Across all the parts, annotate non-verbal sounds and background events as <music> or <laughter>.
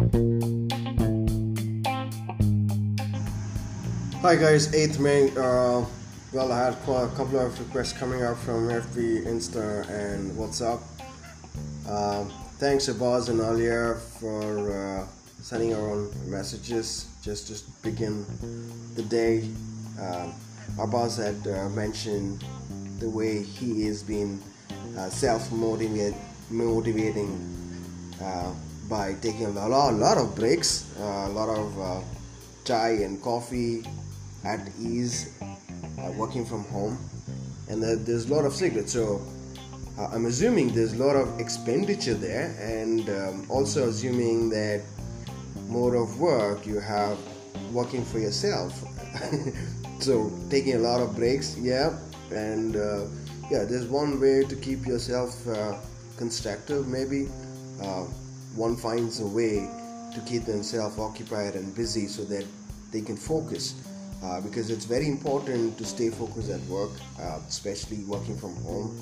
Hi guys, 8th May. Uh, well, I had a couple of requests coming up from FB, Insta, and WhatsApp. Uh, thanks Abaz and Alia for uh, sending our own messages just to begin the day. Uh, Abaz had uh, mentioned the way he is been uh, self-motivating uh, by taking a lot, a lot of breaks, uh, a lot of uh, chai and coffee at ease, uh, working from home, and there's a lot of secrets. So I'm assuming there's a lot of expenditure there, and um, also assuming that mode of work you have working for yourself. <laughs> so taking a lot of breaks, yeah, and uh, yeah, there's one way to keep yourself uh, constructive. Maybe uh, one finds a way to keep themselves occupied and busy so that they can focus uh, because it's very important to stay focused at work, uh, especially working from home,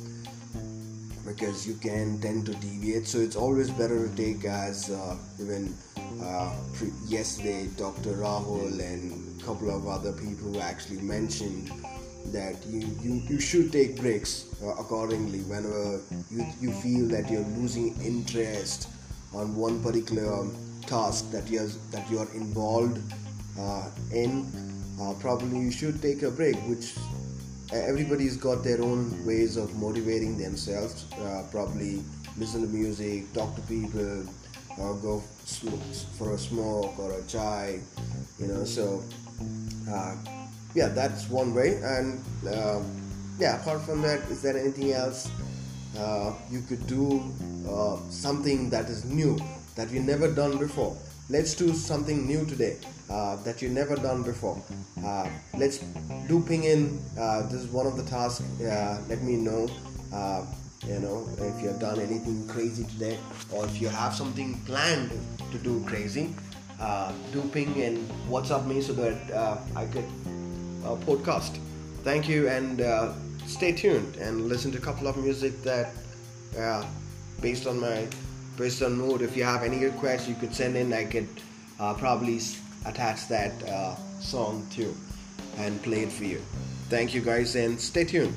because you can tend to deviate. So it's always better to take as uh, even uh, pre- yesterday, Dr. Rahul and a couple of other people actually mentioned that you, you, you should take breaks uh, accordingly whenever you, you feel that you're losing interest on one particular task that you're that you're involved uh, in uh, probably you should take a break which everybody's got their own ways of motivating themselves. Uh, probably listen to music talk to people or go for a smoke or a chai you know so uh, yeah that's one way. And uh, yeah apart from that is there anything else uh, you could do uh, something that is new that we never done before let's do something new today uh, that you never done before. Uh, let's do ping in. Uh, this is one of the tasks. Uh, let me know. You know if you have done anything crazy today, or if you have something planned to do crazy. Do ping and WhatsApp me so that I could podcast. Thank you and uh, stay tuned and listen to a couple of music that uh, based on my based on mood. If you have any requests, you could send in. I could uh, probably attach that uh, song to and play it for you. Thank you guys and stay tuned.